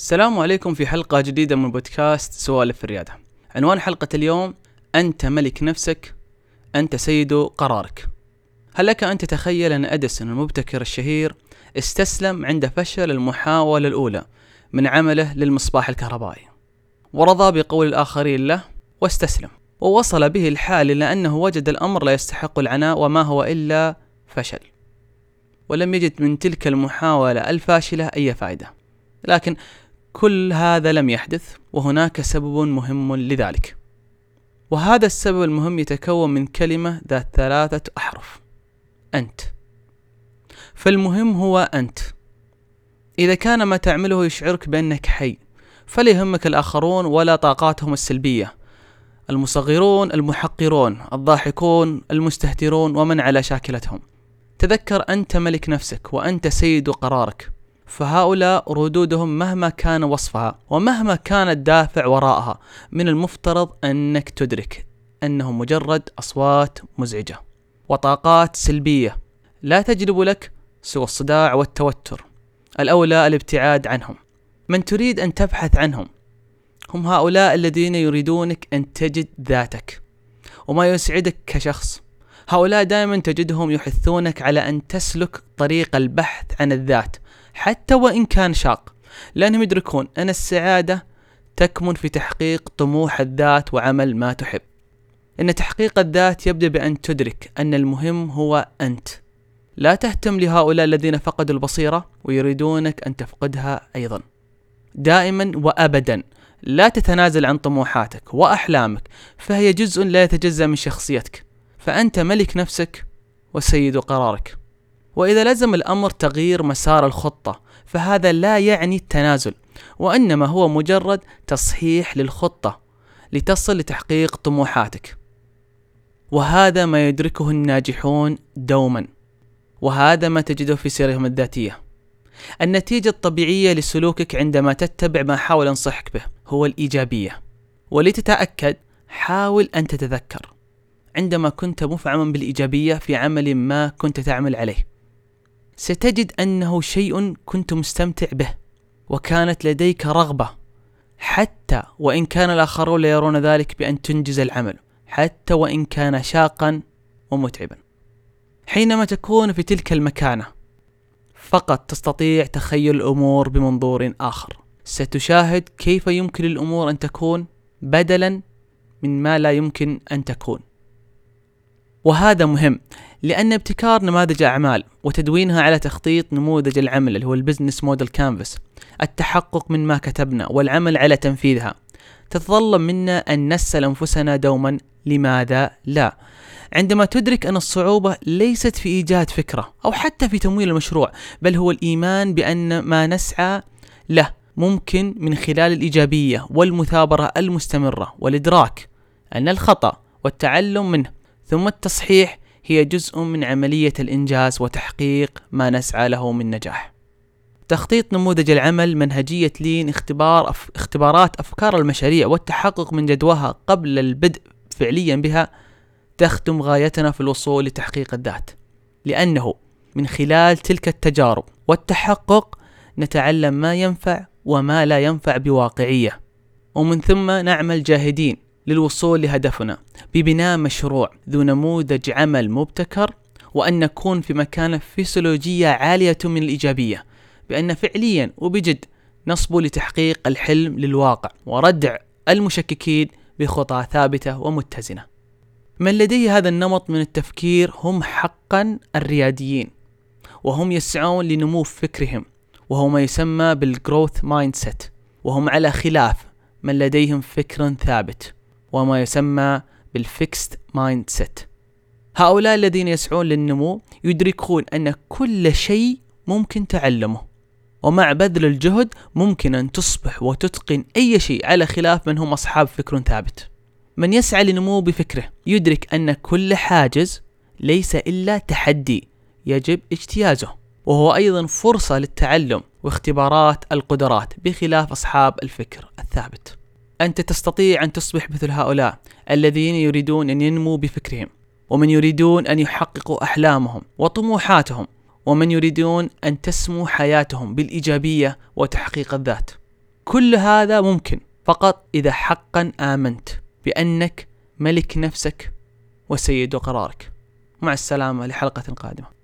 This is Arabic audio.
السلام عليكم في حلقة جديدة من بودكاست سوالف في الريادة. عنوان حلقة اليوم أنت ملك نفسك، أنت سيد قرارك. هل لك أن تتخيل أن أديسون المبتكر الشهير استسلم عند فشل المحاولة الأولى من عمله للمصباح الكهربائي، ورضى بقول الآخرين له واستسلم، ووصل به الحال إلى أنه وجد الأمر لا يستحق العناء وما هو إلا فشل. ولم يجد من تلك المحاولة الفاشلة أي فائدة. لكن كل هذا لم يحدث وهناك سبب مهم لذلك. وهذا السبب المهم يتكون من كلمة ذات ثلاثة أحرف أنت. فالمهم هو أنت. إذا كان ما تعمله يشعرك بأنك حي فلا يهمك الآخرون ولا طاقاتهم السلبية. المصغرون المحقرون الضاحكون المستهترون ومن على شاكلتهم. تذكر أنت ملك نفسك وأنت سيد قرارك. فهؤلاء ردودهم مهما كان وصفها ومهما كان الدافع وراءها من المفترض أنك تدرك أنهم مجرد أصوات مزعجة وطاقات سلبية لا تجلب لك سوى الصداع والتوتر. الأولى الابتعاد عنهم. من تريد أن تبحث عنهم هم هؤلاء الذين يريدونك أن تجد ذاتك وما يسعدك كشخص. هؤلاء دائما تجدهم يحثونك على أن تسلك طريق البحث عن الذات حتى وإن كان شاق. لأنهم يدركون أن السعادة تكمن في تحقيق طموح الذات وعمل ما تحب. إن تحقيق الذات يبدأ بأن تدرك أن المهم هو أنت. لا تهتم لهؤلاء الذين فقدوا البصيرة ويريدونك أن تفقدها أيضا. دائما وأبدا لا تتنازل عن طموحاتك وأحلامك فهي جزء لا يتجزأ من شخصيتك. فأنت ملك نفسك وسيد قرارك. وإذا لزم الأمر تغيير مسار الخطة فهذا لا يعني التنازل وإنما هو مجرد تصحيح للخطة لتصل لتحقيق طموحاتك. وهذا ما يدركه الناجحون دوما وهذا ما تجده في سيرهم الذاتية. النتيجة الطبيعية لسلوكك عندما تتبع ما حاول أنصحك به هو الإيجابية. ولتتأكد حاول أن تتذكر عندما كنت مفعما بالإيجابية في عمل ما كنت تعمل عليه. ستجد أنه شيء كنت مستمتع به وكانت لديك رغبة. حتى وإن كان الآخرون لا يرون ذلك بأن تنجز العمل. حتى وإن كان شاقا ومتعبا. حينما تكون في تلك المكانة فقط تستطيع تخيل الأمور بمنظور آخر. ستشاهد كيف يمكن للأمور أن تكون بدلا من ما لا يمكن أن تكون. وهذا مهم لأن ابتكار نماذج أعمال وتدوينها على تخطيط نموذج العمل اللي هو ال business model canvas التحقق من ما كتبنا والعمل على تنفيذها. تتطلب منا أن نسأل أنفسنا دوما لماذا لا؟ عندما تدرك أن الصعوبة ليست في إيجاد فكرة أو حتى في تمويل المشروع بل هو الإيمان بأن ما نسعى له ممكن من خلال الإيجابية والمثابرة المستمرة والإدراك أن الخطأ والتعلم منه ثم التصحيح هي جزء من عملية الإنجاز وتحقيق ما نسعى له من نجاح. تخطيط نموذج العمل منهجية لين اختبار أف... اختبارات أفكار المشاريع والتحقق من جدواها قبل البدء فعليا بها تخدم غايتنا في الوصول لتحقيق الذات. لأنه من خلال تلك التجارب والتحقق نتعلم ما ينفع وما لا ينفع بواقعية. ومن ثم نعمل جاهدين للوصول لهدفنا ببناء مشروع ذو نموذج عمل مبتكر وأن نكون في مكانة فيسيولوجية عالية من الإيجابية بأن فعليا وبجد نصبو لتحقيق الحلم للواقع وردع المشككين بخطى ثابتة ومتزنة. من لديه هذا النمط من التفكير هم حقا الرياديين وهم يسعون لنمو فكرهم وهو ما يسمى بال growth mindset وهم على خلاف من لديهم فكر ثابت. وما يسمى بال fixed mindset هؤلاء الذين يسعون للنمو يدركون أن كل شيء ممكن تعلمه ومع بذل الجهد ممكن أن تصبح وتتقن أي شيء على خلاف من هم أصحاب فكر ثابت. من يسعى لنمو بفكره يدرك أن كل حاجز ليس إلا تحدي يجب اجتيازه وهو أيضا فرصة للتعلم واختبارات القدرات بخلاف أصحاب الفكر الثابت. أنت تستطيع أن تصبح مثل هؤلاء الذين يريدون أن ينموا بفكرهم ومن يريدون أن يحققوا أحلامهم وطموحاتهم ومن يريدون أن تسمو حياتهم بالإيجابية وتحقيق الذات. كل هذا ممكن فقط إذا حقا آمنت بأنك ملك نفسك وسيد قرارك. مع السلامة لحلقة قادمة.